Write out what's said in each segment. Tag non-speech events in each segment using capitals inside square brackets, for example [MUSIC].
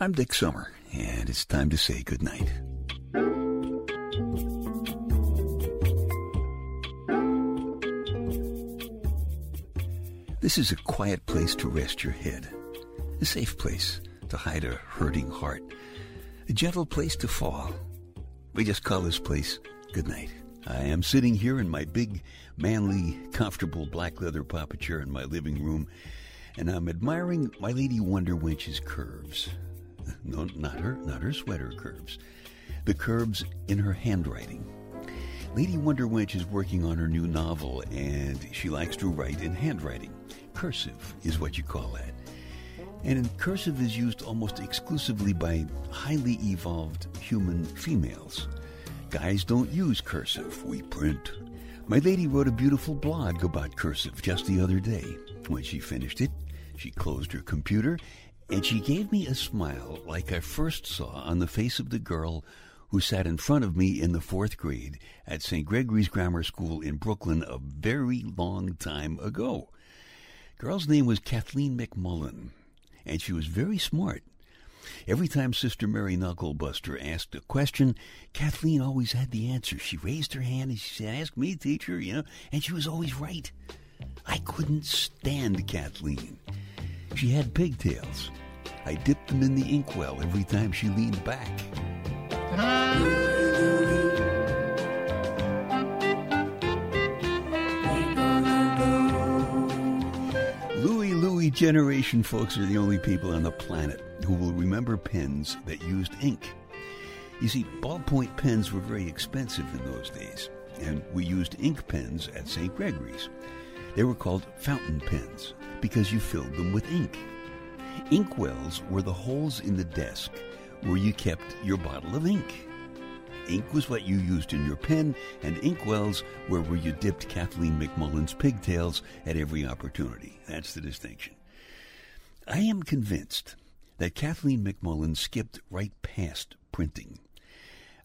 I'm Dick Summer, and it's time to say goodnight. This is a quiet place to rest your head, a safe place to hide a hurting heart, a gentle place to fall. We just call this place goodnight. I am sitting here in my big, manly, comfortable black leather papa chair in my living room, and I'm admiring my Lady Wonder Wench's curves. No, not her, not her sweater curves. The curves in her handwriting. Lady Wonder Wench is working on her new novel, and she likes to write in handwriting. Cursive is what you call that. And cursive is used almost exclusively by highly evolved human females. Guys don't use cursive, we print. My lady wrote a beautiful blog about cursive just the other day. When she finished it, she closed her computer and she gave me a smile like I first saw on the face of the girl who sat in front of me in the fourth grade at St. Gregory's Grammar School in Brooklyn a very long time ago. Girl's name was Kathleen McMullen, and she was very smart. Every time Sister Mary Knucklebuster asked a question, Kathleen always had the answer. She raised her hand and she said, Ask me, teacher, you know, and she was always right. I couldn't stand Kathleen. She had pigtails. I dipped them in the inkwell every time she leaned back. Louie Louie generation folks are the only people on the planet who will remember pens that used ink. You see, ballpoint pens were very expensive in those days, and we used ink pens at St. Gregory's. They were called fountain pens because you filled them with ink. Inkwells were the holes in the desk where you kept your bottle of ink. Ink was what you used in your pen, and inkwells were where you dipped Kathleen McMullen's pigtails at every opportunity. That's the distinction. I am convinced that Kathleen McMullen skipped right past printing.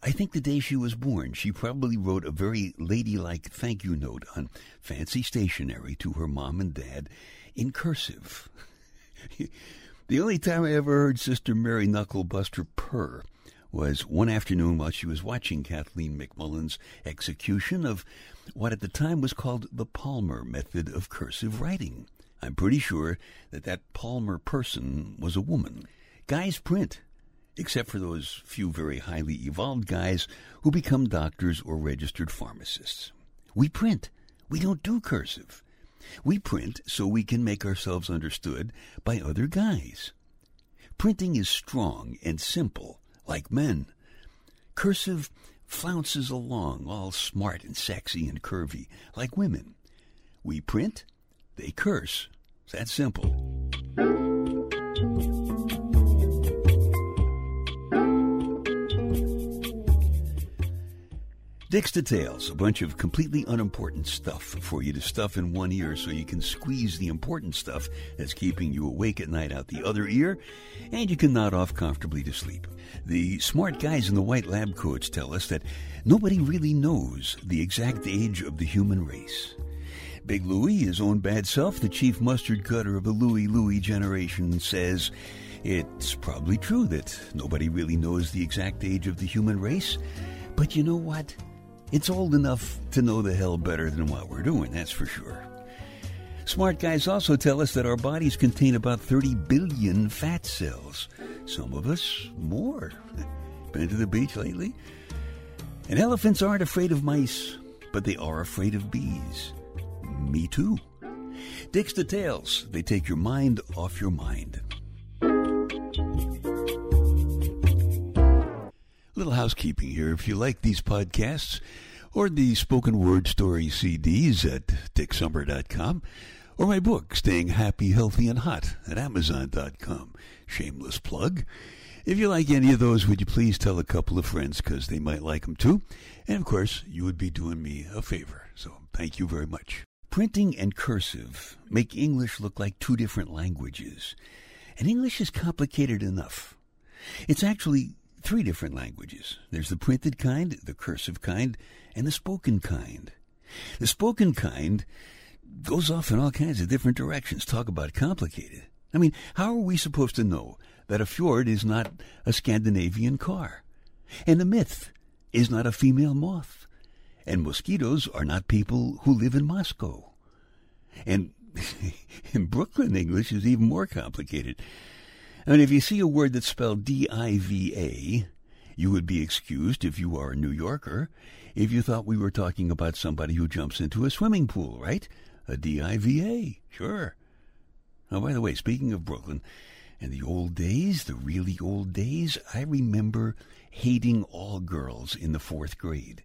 I think the day she was born, she probably wrote a very ladylike thank you note on fancy stationery to her mom and dad in cursive. [LAUGHS] the only time I ever heard Sister Mary Knucklebuster purr was one afternoon while she was watching Kathleen McMullen's execution of what at the time was called the Palmer method of cursive writing. I'm pretty sure that that Palmer person was a woman. Guys print, except for those few very highly evolved guys who become doctors or registered pharmacists. We print. We don't do cursive. We print so we can make ourselves understood by other guys. Printing is strong and simple, like men. Cursive flounces along, all smart and sexy and curvy, like women. We print, they curse. It's that simple. Dick's Details, a bunch of completely unimportant stuff for you to stuff in one ear so you can squeeze the important stuff that's keeping you awake at night out the other ear, and you can nod off comfortably to sleep. The smart guys in the white lab coats tell us that nobody really knows the exact age of the human race. Big Louie, his own bad self, the chief mustard cutter of the Louie Louie generation, says it's probably true that nobody really knows the exact age of the human race. But you know what? It's old enough to know the hell better than what we're doing, that's for sure. Smart guys also tell us that our bodies contain about 30 billion fat cells. Some of us more. [LAUGHS] Been to the beach lately? And elephants aren't afraid of mice, but they are afraid of bees. Me too. Dick's Details. They take your mind off your mind. Housekeeping here. If you like these podcasts or the spoken word story CDs at dicksummer.com or my book, Staying Happy, Healthy, and Hot at amazon.com. Shameless plug. If you like any of those, would you please tell a couple of friends because they might like them too? And of course, you would be doing me a favor. So thank you very much. Printing and cursive make English look like two different languages. And English is complicated enough. It's actually three different languages. There's the printed kind, the cursive kind, and the spoken kind. The spoken kind goes off in all kinds of different directions. Talk about complicated. I mean, how are we supposed to know that a fjord is not a Scandinavian car? And a myth is not a female moth? And mosquitoes are not people who live in Moscow? And [LAUGHS] in Brooklyn English is even more complicated. I mean, if you see a word that's spelled D-I-V-A, you would be excused if you are a New Yorker if you thought we were talking about somebody who jumps into a swimming pool, right? A D-I-V-A, sure. Oh, by the way, speaking of Brooklyn, in the old days, the really old days, I remember hating all girls in the fourth grade.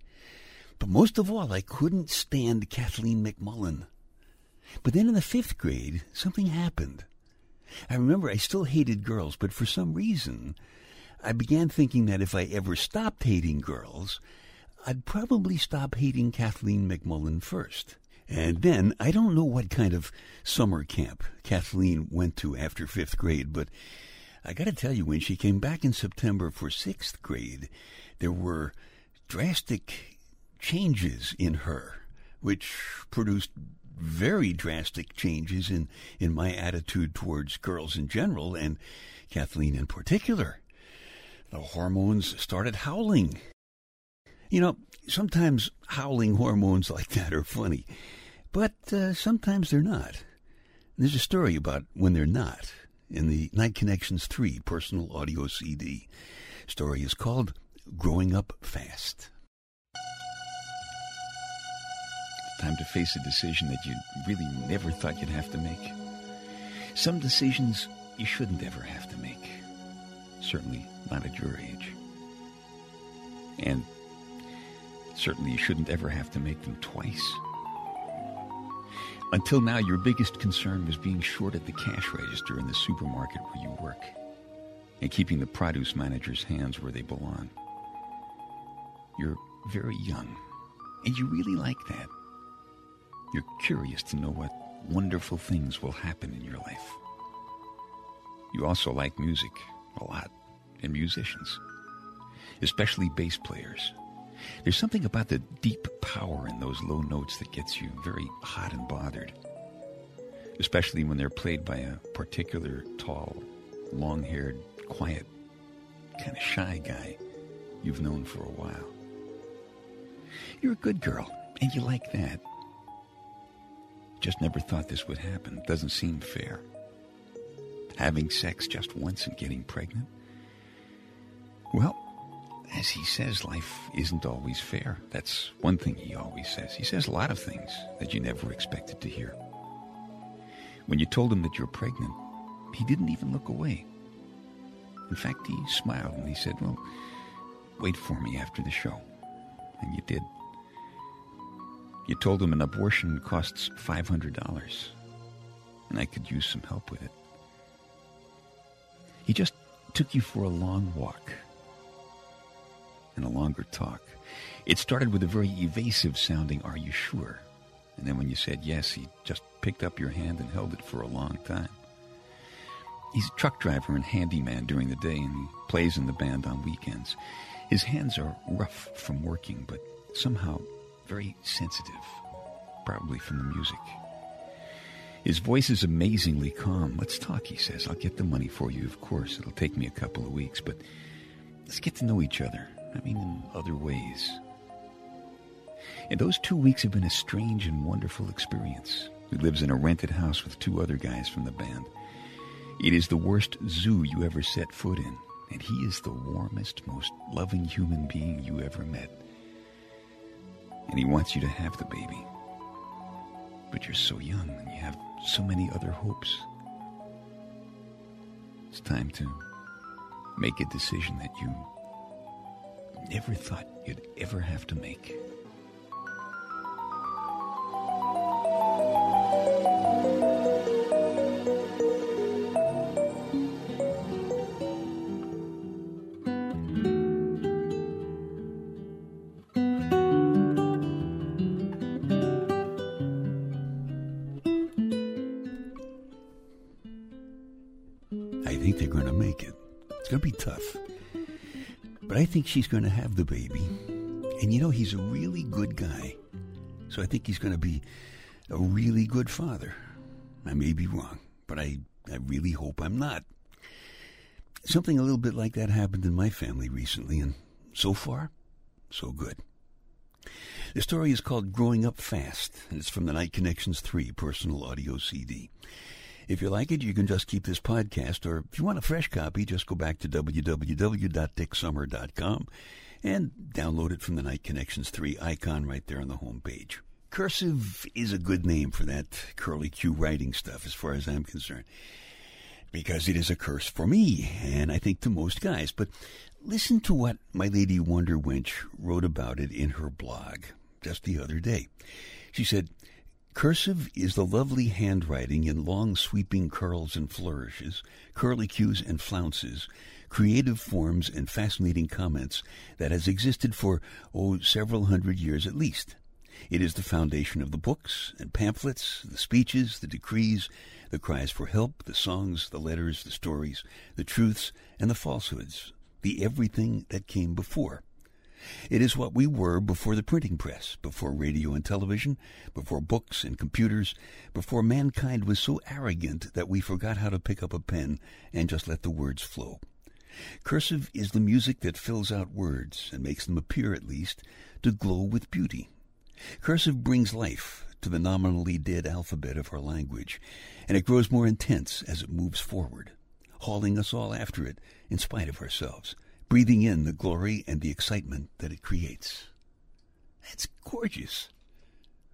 But most of all, I couldn't stand Kathleen McMullen. But then in the fifth grade, something happened. I remember I still hated girls, but for some reason, I began thinking that if I ever stopped hating girls, I'd probably stop hating Kathleen McMullen first. And then, I don't know what kind of summer camp Kathleen went to after fifth grade, but I got to tell you, when she came back in September for sixth grade, there were drastic changes in her, which produced very drastic changes in, in my attitude towards girls in general and Kathleen in particular. The hormones started howling. You know, sometimes howling hormones like that are funny, but uh, sometimes they're not. There's a story about when they're not in the Night Connections 3 personal audio CD. Story is called Growing Up Fast. Time to face a decision that you really never thought you'd have to make. Some decisions you shouldn't ever have to make. Certainly not at your age. And certainly you shouldn't ever have to make them twice. Until now, your biggest concern was being short at the cash register in the supermarket where you work and keeping the produce manager's hands where they belong. You're very young, and you really like that. You're curious to know what wonderful things will happen in your life. You also like music a lot, and musicians, especially bass players. There's something about the deep power in those low notes that gets you very hot and bothered, especially when they're played by a particular tall, long haired, quiet, kind of shy guy you've known for a while. You're a good girl, and you like that. Just never thought this would happen. Doesn't seem fair. Having sex just once and getting pregnant? Well, as he says, life isn't always fair. That's one thing he always says. He says a lot of things that you never expected to hear. When you told him that you're pregnant, he didn't even look away. In fact, he smiled and he said, Well, wait for me after the show. And you did. You told him an abortion costs $500, and I could use some help with it. He just took you for a long walk and a longer talk. It started with a very evasive sounding, Are you sure? And then when you said yes, he just picked up your hand and held it for a long time. He's a truck driver and handyman during the day, and he plays in the band on weekends. His hands are rough from working, but somehow very sensitive, probably from the music. His voice is amazingly calm. Let's talk, he says. I'll get the money for you, of course. It'll take me a couple of weeks, but let's get to know each other. I mean, in other ways. And those two weeks have been a strange and wonderful experience. He lives in a rented house with two other guys from the band. It is the worst zoo you ever set foot in, and he is the warmest, most loving human being you ever met and he wants you to have the baby. But you're so young and you have so many other hopes. It's time to make a decision that you never thought you'd ever have to make. Think she's going to have the baby. And you know, he's a really good guy. So I think he's going to be a really good father. I may be wrong, but I I really hope I'm not. Something a little bit like that happened in my family recently, and so far, so good. The story is called Growing Up Fast, and it's from the Night Connections 3 personal audio CD. If you like it, you can just keep this podcast, or if you want a fresh copy, just go back to www.dicksummer.com and download it from the Night Connections 3 icon right there on the home page. Cursive is a good name for that curly Q writing stuff, as far as I'm concerned, because it is a curse for me, and I think to most guys. But listen to what my lady Wonder Wench wrote about it in her blog just the other day. She said, Cursive is the lovely handwriting in long sweeping curls and flourishes, curlicues and flounces, creative forms and fascinating comments that has existed for, oh, several hundred years at least. It is the foundation of the books and pamphlets, the speeches, the decrees, the cries for help, the songs, the letters, the stories, the truths, and the falsehoods, the everything that came before. It is what we were before the printing press, before radio and television, before books and computers, before mankind was so arrogant that we forgot how to pick up a pen and just let the words flow. Cursive is the music that fills out words and makes them appear, at least, to glow with beauty. Cursive brings life to the nominally dead alphabet of our language, and it grows more intense as it moves forward, hauling us all after it in spite of ourselves breathing in the glory and the excitement that it creates. That's gorgeous.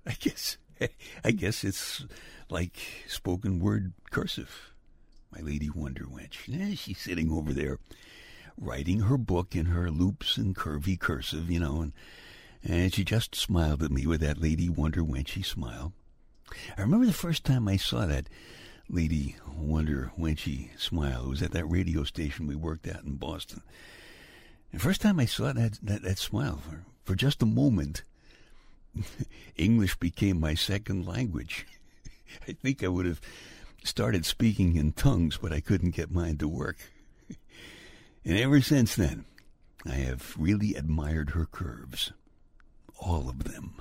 I guess I guess it's like spoken word cursive. My lady Wonder Wench. Eh, she's sitting over there writing her book in her loops and curvy cursive, you know, and and she just smiled at me with that lady Wonder Wenchy smile. I remember the first time I saw that lady Wonder Wenchy smile. It was at that radio station we worked at in Boston. The first time I saw that that, that smile, for, for just a moment, [LAUGHS] English became my second language. [LAUGHS] I think I would have started speaking in tongues, but I couldn't get mine to work. [LAUGHS] And ever since then, I have really admired her curves. All of them.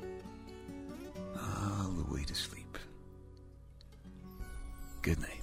to sleep. Good night.